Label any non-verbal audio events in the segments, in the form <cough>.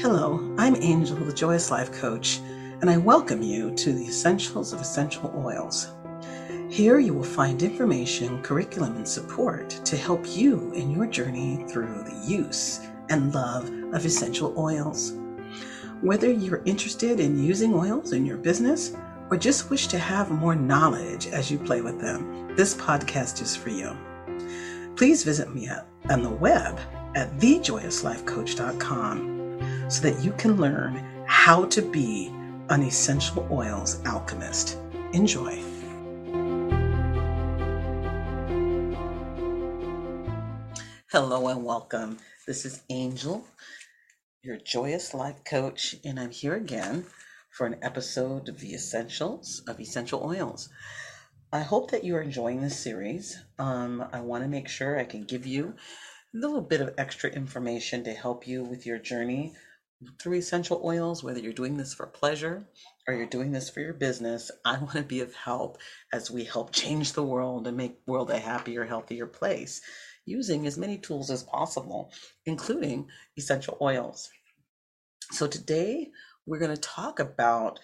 Hello, I'm Angel, the Joyous Life Coach, and I welcome you to the Essentials of Essential Oils. Here you will find information, curriculum, and support to help you in your journey through the use and love of essential oils. Whether you're interested in using oils in your business or just wish to have more knowledge as you play with them, this podcast is for you. Please visit me at, on the web at thejoyousLifeCoach.com so that you can learn how to be an essential oils alchemist. Enjoy. Hello and welcome. This is Angel, your joyous life coach, and I'm here again for an episode of the essentials of essential oils. I hope that you are enjoying this series. Um, I want to make sure I can give you a little bit of extra information to help you with your journey through essential oils, whether you're doing this for pleasure or you're doing this for your business, I <laughs> want to be of help as we help change the world and make world a happier, healthier place using as many tools as possible, including essential oils. So today we're going to talk about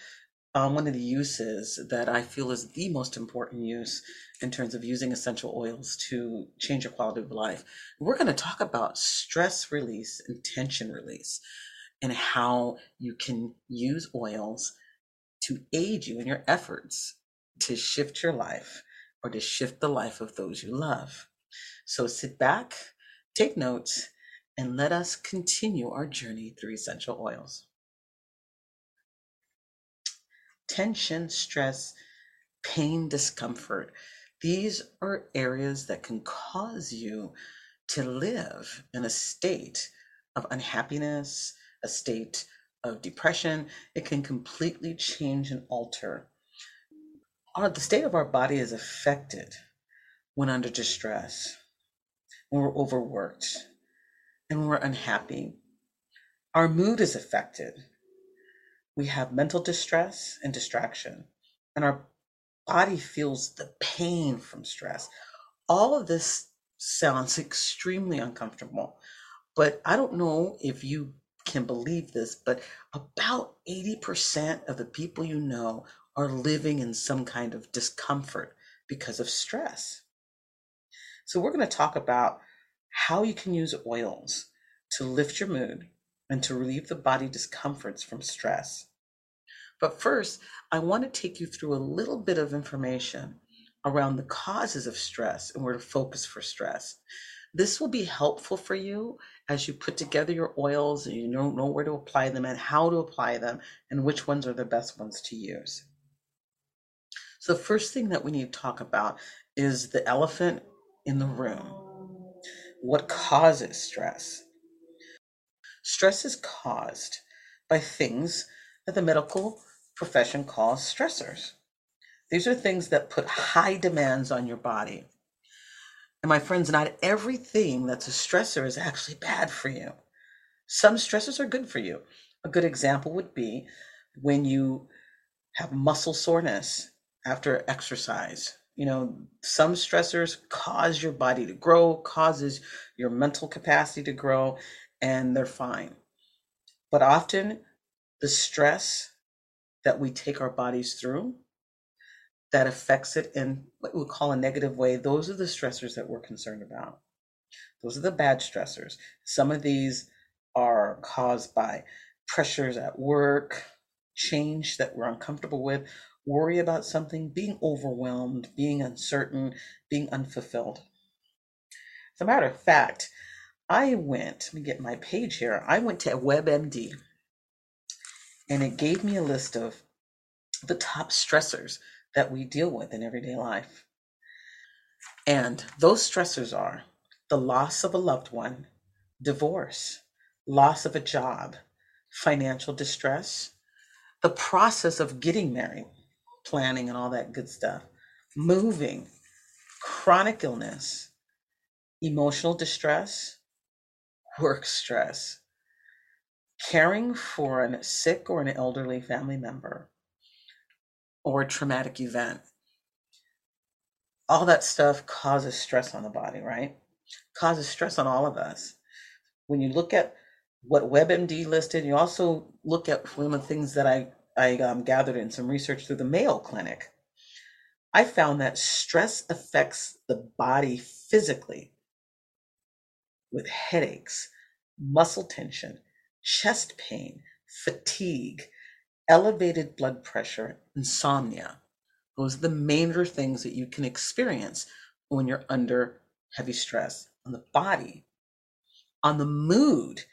um, one of the uses that I feel is the most important use in terms of using essential oils to change your quality of life. We're going to talk about stress release and tension release and how you can use oils to aid you in your efforts to shift your life or to shift the life of those you love. So sit back, take notes, and let us continue our journey through essential oils. Tension, stress, pain, discomfort. These are areas that can cause you to live in a state of unhappiness, a state of depression. It can completely change and alter. Our, the state of our body is affected when under distress, when we're overworked, and when we're unhappy. Our mood is affected. We have mental distress and distraction, and our body feels the pain from stress. All of this sounds <laughs> extremely uncomfortable, but I don't know if you can believe this, but about 80% of the people you know are living in some kind of discomfort because of stress. So, we're going to talk about how you can use oils to lift your mood and to relieve the body discomforts from stress. But first, I want to take you through a little bit of information around the causes of stress and where to focus for stress. This will be helpful for you as you put together your oils and you don't know where to apply them and how to apply them and which ones are the best ones to use. So, the first thing that we need to talk about is the elephant in the room. What causes stress? Stress is caused by things that the medical profession calls stressors. These are things that put high demands on your body. And my friends, not everything that's a stressor is actually bad for you. Some stressors are good for you. A good example would be when you have muscle soreness after exercise. You know, some stressors cause your body to grow, causes your mental capacity to grow, and they're fine. But often the stress that we take our bodies through that affects it in what we call a negative way, those are the stressors that we're concerned about. Those are the bad stressors. Some of these are caused by pressures at work, change that we're uncomfortable with, worry about something, being overwhelmed, being uncertain, being unfulfilled. As a matter of fact, I went, let me get my page here. I went to WebMD and it gave me a list of the top stressors that we deal with in everyday life. And those stressors are the loss of a loved one, divorce, loss of a job, financial distress, the process of getting married, planning and all that good stuff, moving, chronic illness, emotional distress, work stress, caring for a sick or an elderly family member, or traumatic event. All that stuff causes stress on the body, right? Causes stress on all of us. When you look at what WebMD listed. You also look at one of the things that I, I um, gathered in some research through the Mayo Clinic. I found that stress affects the body physically with headaches, muscle tension, chest pain, fatigue, elevated blood pressure, insomnia. Those are the major things that you can experience when you're under heavy stress on the body, on the mood,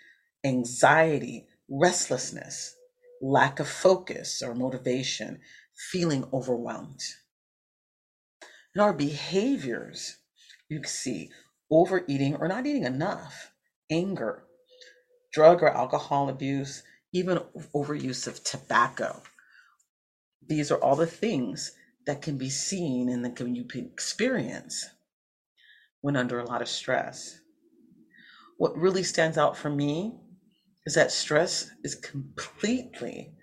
anxiety, restlessness, lack of focus or motivation, feeling overwhelmed. In our behaviors, you can see overeating or not eating enough, anger, drug or alcohol abuse, even overuse of tobacco. These are all the things that can be seen and that can you can experience when under a lot of stress. What really stands out for me is that stress is completely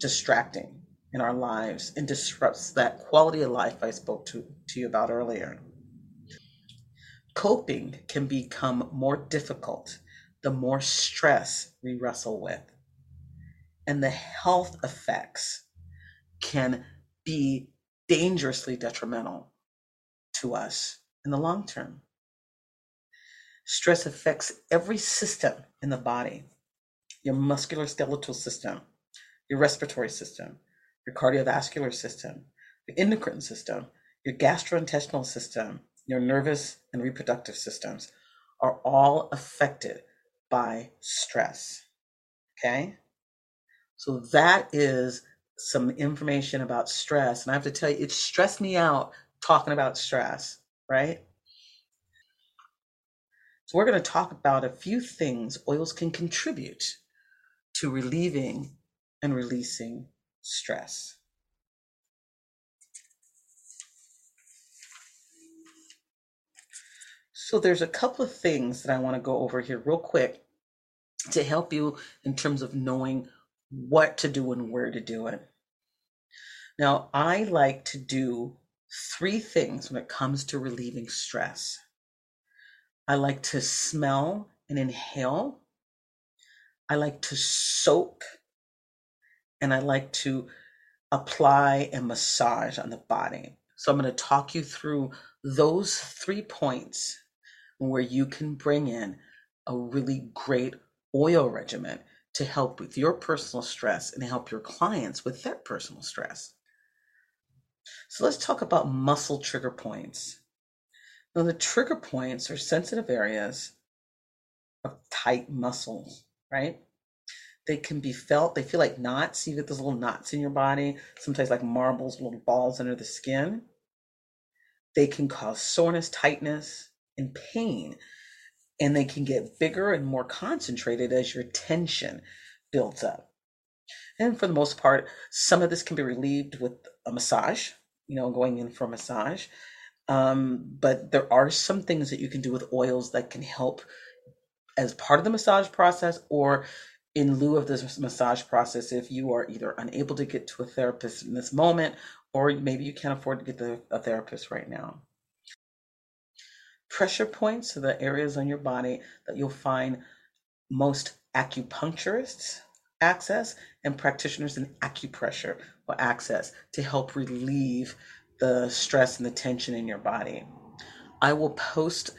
distracting in our lives and disrupts that quality of life I spoke to, to you about earlier. Coping can become more difficult the more stress we wrestle with, and the health effects can be dangerously detrimental to us in the long term. Stress affects every system in the body your musculoskeletal system, your respiratory system, your cardiovascular system, your endocrine system, your gastrointestinal system, your nervous and reproductive systems are all affected by stress. Okay? So that is some information about stress. And I have to tell you, it stressed me out talking about stress, right? So we're going to talk about a few things oils can contribute to relieving and releasing stress. So there's a couple of things that I want to go over here real quick to help you in terms of knowing what to do and where to do it. Now, I like to do three things when it comes to relieving stress. I like to smell and inhale. I like to soak and I like to apply and massage on the body. So I'm going to talk you through those three points where you can bring in a really great oil regimen to help with your personal stress and help your clients with their personal stress. So let's talk about muscle trigger points. Now, the trigger points are sensitive areas of tight muscles, right? They can be felt, they feel like knots. You get those little knots in your body, sometimes like marbles, little balls under the skin. They can cause soreness, tightness, and pain. And they can get bigger and more concentrated as your tension builds up. And for the most part, some of this can be relieved with a massage, you know, going in for a massage. Um, but there are some things that you can do with oils that can help as part of the massage process or in lieu of this massage process if you are either unable to get to a therapist in this moment or maybe you can't afford to get the, a therapist right now. Pressure points are the areas on your body that you'll find most acupuncturists access and practitioners in acupressure will access to help relieve the stress and the tension in your body. I will post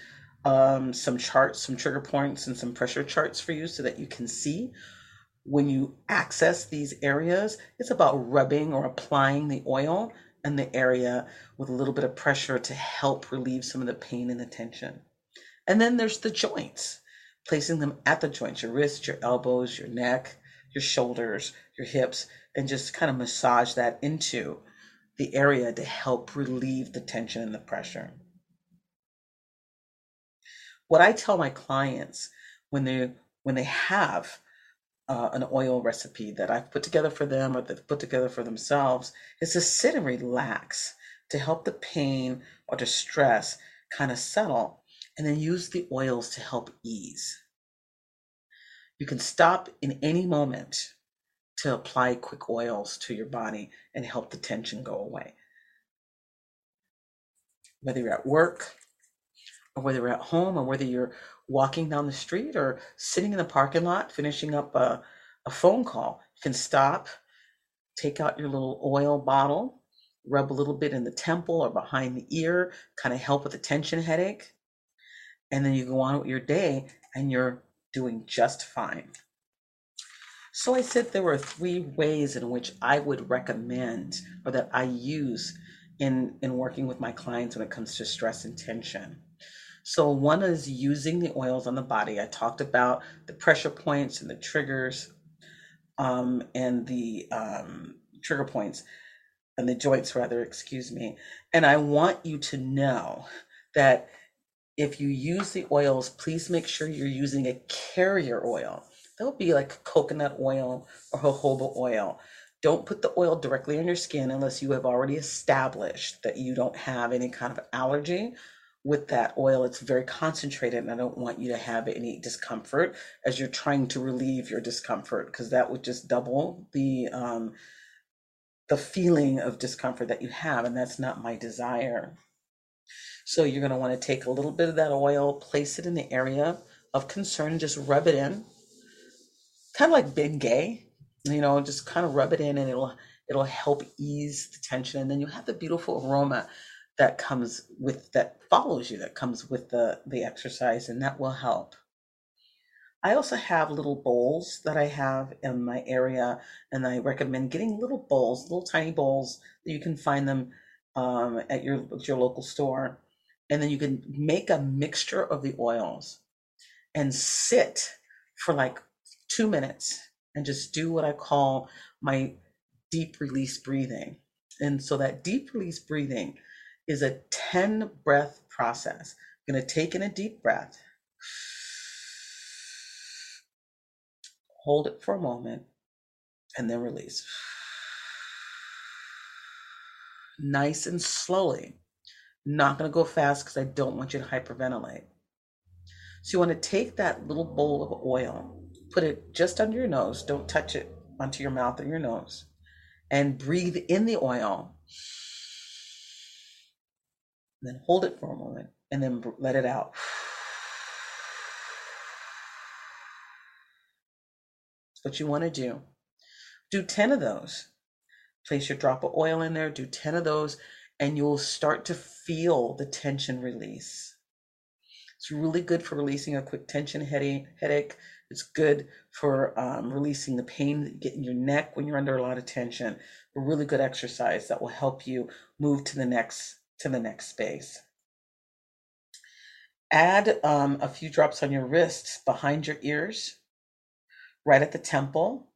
um, some charts, some trigger points, and some pressure charts for you so that you can see when you access these areas. It's about rubbing or applying the oil in the area with a little bit of pressure to help relieve some of the pain and the tension. And then there's the joints, placing them at the joints, your wrists, your elbows, your neck, your shoulders, your hips, and just kind of massage that into the area to help relieve the tension and the pressure. What I tell my clients when they when they have uh, an oil recipe that I've put together for them or they've put together for themselves is to sit and relax to help the pain or the stress kind of settle and then use the oils to help ease. You can stop in any moment to apply quick oils to your body and help the tension go away. Whether you're at work or whether you're at home or whether you're walking down the street or sitting in the parking lot finishing up a, a phone call, you can stop, take out your little oil bottle, rub a little bit in the temple or behind the ear, kind of help with the tension headache. And then you go on with your day and you're doing just fine. So I said there were three ways in which I would recommend or that I use in, in working with my clients when it comes to stress and tension. So one is using the oils on the body. I talked about the pressure points and the triggers um, and the um, trigger points and the joints rather, excuse me. And I want you to know that if you use the oils, please make sure you're using a carrier oil. That would be like coconut oil or jojoba oil. Don't put the oil directly on your skin unless you have already established that you don't have any kind of allergy with that oil. It's very concentrated, and I don't want you to have any discomfort as you're trying to relieve your discomfort because that would just double the um, the feeling of discomfort that you have, and that's not my desire. So you're going to want to take a little bit of that oil, place it in the area of concern, just rub it in, kind of like Bengay, you know, just kind of rub it in, and it'll it'll help ease the tension, and then you'll have the beautiful aroma that comes with that follows you, that comes with the the exercise, and that will help. I also have little bowls that I have in my area, and I recommend getting little bowls, little tiny bowls you can find them um, at your at your local store, and then you can make a mixture of the oils and sit for like two minutes and just do what I call my deep release breathing. And so that deep release breathing is a 10 breath process. I'm going to take in a deep breath Hold it for a moment and then release. Nice and slowly. Not going to go fast because I don't want you to hyperventilate. So you want to take that little bowl of oil, put it just under your nose, don't touch it onto your mouth or your nose, and breathe in the oil. Then hold it for a moment and then let it out. That's what you want to do. Do 10 of those. Place your drop of oil in there, do 10 of those, and you'll start to feel the tension release. It's really good for releasing a quick tension headache. It's good for um, releasing the pain that you get in your neck when you're under a lot of tension. A really good exercise that will help you move to the next to the next space. Add um, a few drops on your wrists behind your ears right at the temple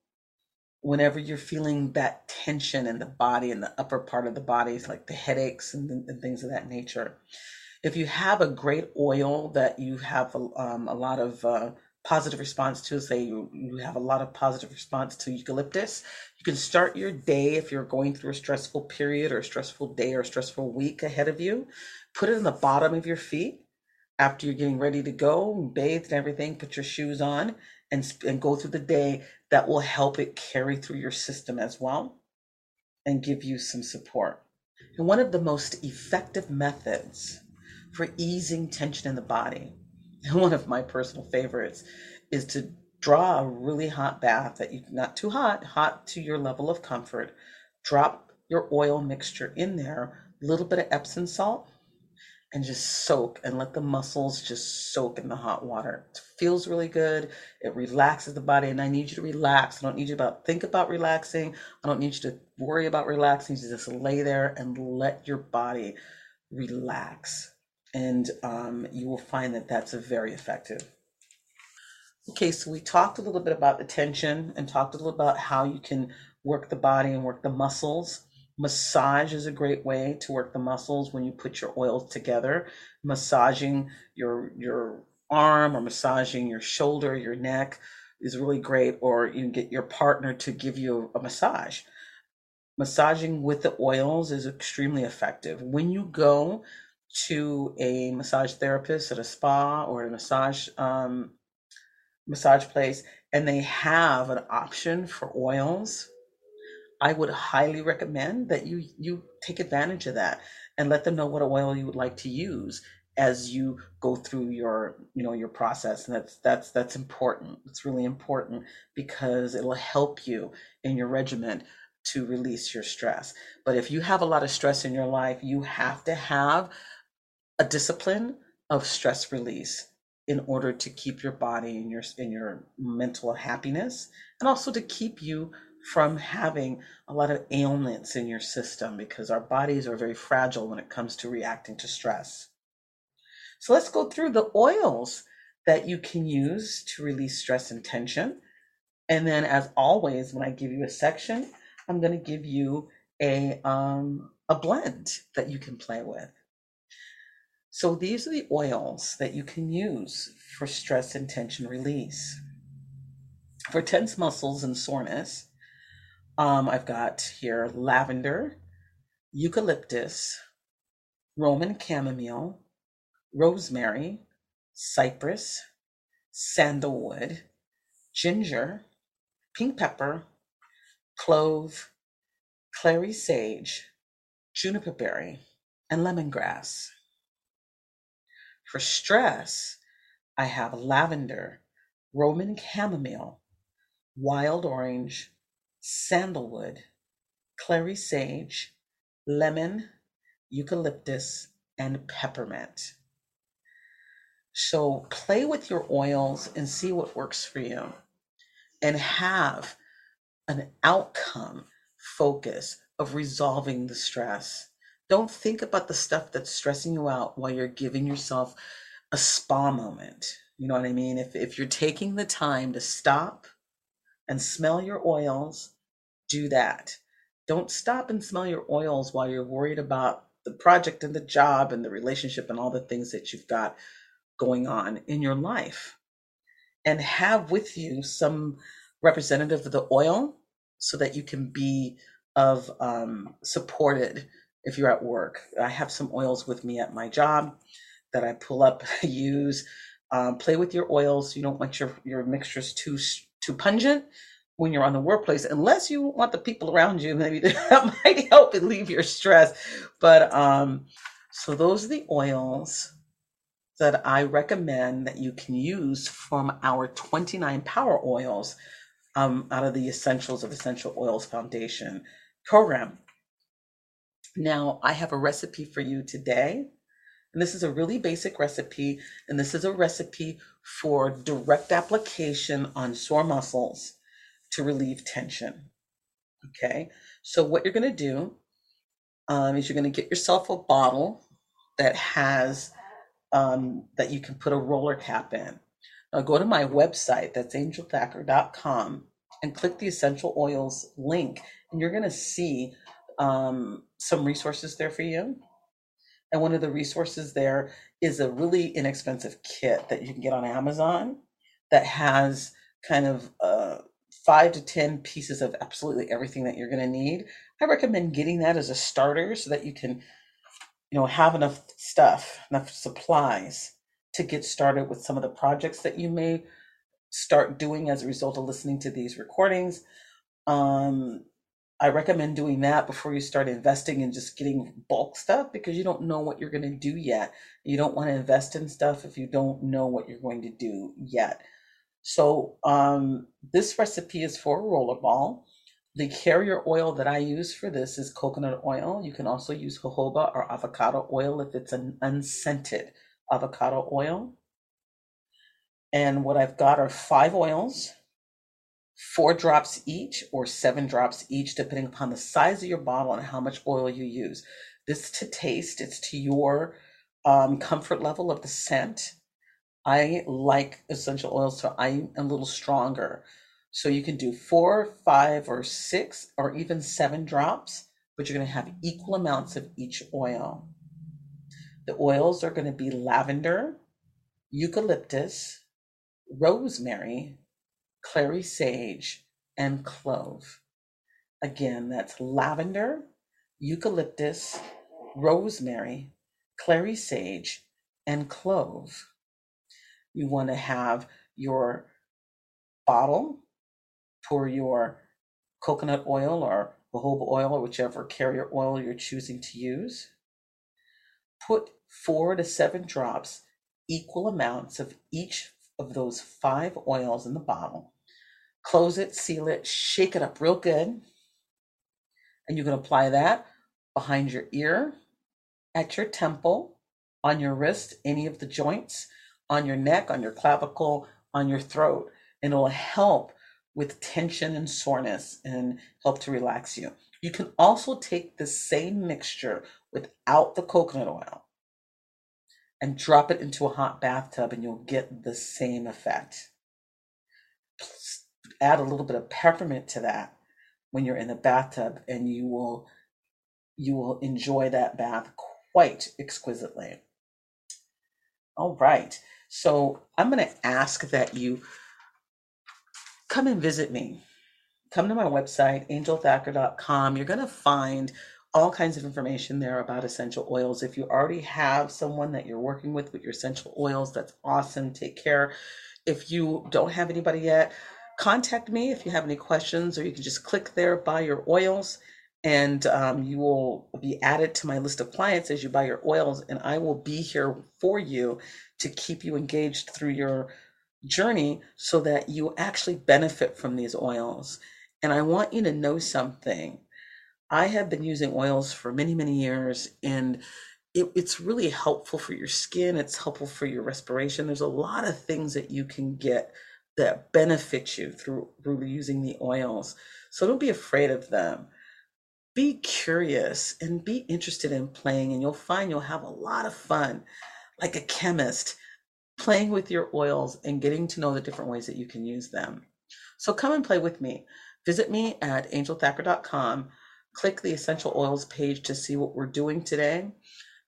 whenever you're feeling that tension in the body and the upper part of the body like the headaches and, and things of that nature if you have a great oil that you have a, um, a lot of uh, positive response to say you, you have a lot of positive response to eucalyptus you can start your day if you're going through a stressful period or a stressful day or a stressful week ahead of you put it in the bottom of your feet after you're getting ready to go bathed and everything put your shoes on and, and go through the day that will help it carry through your system as well and give you some support. And one of the most effective methods for easing tension in the body, and <laughs> one of my personal favorites, is to draw a really hot bath that you not too hot, hot to your level of comfort. Drop your oil mixture in there, a little bit of Epsom salt, and just soak and let the muscles just soak in the hot water. It feels really good. It relaxes the body, and I need you to relax. I don't need you to think about relaxing. I don't need you to worry about relaxing. You just lay there and let your body relax, and um, you will find that that's very effective. Okay, so we talked a little bit about the tension and talked a little about how you can work the body and work the muscles Massage is a great way to work the muscles when you put your oils together. Massaging your your arm or massaging your shoulder, your neck is really great. Or you can get your partner to give you a massage. Massaging with the oils is extremely effective. When you go to a massage therapist at a spa or a massage um, massage place, and they have an option for oils I would highly recommend that you you take advantage of that and let them know what oil you would like to use as you go through your you know your process. And that's that's that's important. It's really important because it'll help you in your regimen to release your stress. But if you have a lot of stress in your life you have to have a discipline of stress release in order to keep your body and your in your mental happiness and also to keep you from having a lot of ailments in your system because our bodies are very fragile when it comes to reacting to stress so let's go through the oils that you can use to release stress and tension. And then, as always, when I give you a section, I'm going to give you a um, a blend that you can play with. So these are the oils that you can use for stress and tension release. For tense muscles and soreness, um, I've got here lavender, eucalyptus, Roman chamomile, rosemary, cypress, sandalwood, ginger, pink pepper, clove, clary sage, juniper berry, and lemongrass. For stress, I have lavender, Roman chamomile, wild orange, sandalwood, clary sage, lemon, eucalyptus, and peppermint. So play with your oils and see what works for you and have an outcome focus of resolving the stress. Don't think about the stuff that's stressing you out while you're giving yourself a spa moment. You know what I mean? If, if you're taking the time to stop and smell your oils, do that. Don't stop and smell your oils while you're worried about the project and the job and the relationship and all the things that you've got going on in your life and have with you some representative of the oil so that you can be of um, supported if you're at work. I have some oils with me at my job that I pull up, <laughs> use. Um, play with your oils. You don't want your your mixtures too too pungent when you're on the workplace, unless you want the people around you. <laughs> Maybe <laughs> that might help relieve your stress. But um, so those are the oils that I recommend that you can use from our 29 power oils um, out of the Essentials of Essential Oils Foundation program. Now, I have a recipe for you today. And this is a really basic recipe. And this is a recipe for direct application on sore muscles to relieve tension. Okay. So, what you're going to do um, is you're going to get yourself a bottle that has um, that you can put a roller cap in. Now go to my website, that's angelthacker.com, and click the essential oils link, and you're going to see um, some resources there for you. And one of the resources there is a really inexpensive kit that you can get on Amazon that has kind of uh, five to 10 pieces of absolutely everything that you're going to need. I recommend getting that as a starter so that you can you know, have enough stuff, enough supplies to get started with some of the projects that you may start doing as a result of listening to these recordings. Um, I recommend doing that before you start investing and just getting bulk stuff because you don't know what you're going to do yet. You don't want to invest in stuff if you don't know what you're going to do yet. So, um, this recipe is for a rollerball. The carrier oil that I use for this is coconut oil. You can also use jojoba or avocado oil if it's an unscented avocado oil. And what I've got are five oils, four drops each or seven drops each, depending upon the size of your bottle and how much oil you use. This to taste, it's to your um, comfort level of the scent. I like essential oils, so I'm a little stronger. So you can do four, five, or six, or even seven drops, but you're going to have equal amounts of each oil. The oils are going to be lavender, eucalyptus, rosemary, clary sage, and clove. Again, that's lavender, eucalyptus, rosemary, clary sage, and clove. You want to have your bottle pour your coconut oil or jojoba oil or whichever carrier oil you're choosing to use. Put four to seven drops, equal amounts of each of those five oils in the bottle. Close it, seal it, shake it up real good. And you can apply that behind your ear, at your temple, on your wrist, any of the joints, on your neck, on your clavicle, on your throat. And it will help with tension and soreness and help to relax you. You can also take the same mixture without the coconut oil and drop it into a hot bathtub, and you'll get the same effect. Add a little bit of peppermint to that when you're in the bathtub, and you will you will enjoy that bath quite exquisitely. All right. So I'm going to ask that you come and visit me. Come to my website, angelthacker.com. You're going to find all kinds of information there about essential oils. If you already have someone that you're working with with your essential oils, that's awesome. Take care. If you don't have anybody yet, contact me if you have any questions, or you can just click there, buy your oils, and um, you will be added to my list of clients as you buy your oils, and I will be here for you to keep you engaged through your journey so that you actually benefit from these oils. And I want you to know something. I have been using oils for many, many years, and it, it's really helpful for your skin. It's helpful for your respiration. There's a lot of things that you can get that benefit you through, through using the oils. So don't be afraid of them. Be curious and be interested in playing, and you'll find you'll have a lot of fun, like a chemist playing with your oils and getting to know the different ways that you can use them. So come and play with me. Visit me at angelthacker.com. Click the essential oils page to see what we're doing today.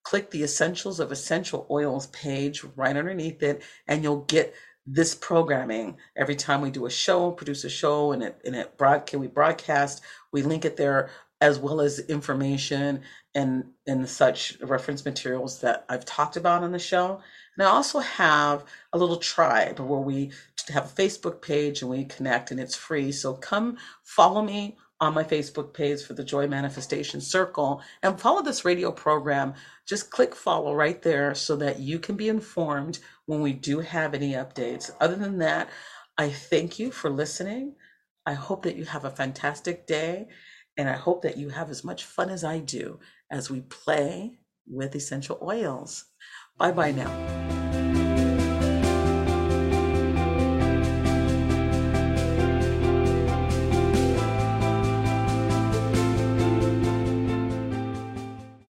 Click the essentials of essential oils page right underneath it, and you'll get this programming every time we do a show, produce a show, and it and it broad can we broadcast. We link it there as well as information and and such reference materials that I've talked about on the show. And I also have a little tribe where we have a Facebook page and we connect and it's free. So come follow me on my Facebook page for the Joy Manifestation Circle and follow this radio program. Just click follow right there so that you can be informed when we do have any updates. Other than that, I thank you for listening. I hope that you have a fantastic day and I hope that you have as much fun as I do as we play with essential oils. Bye bye now.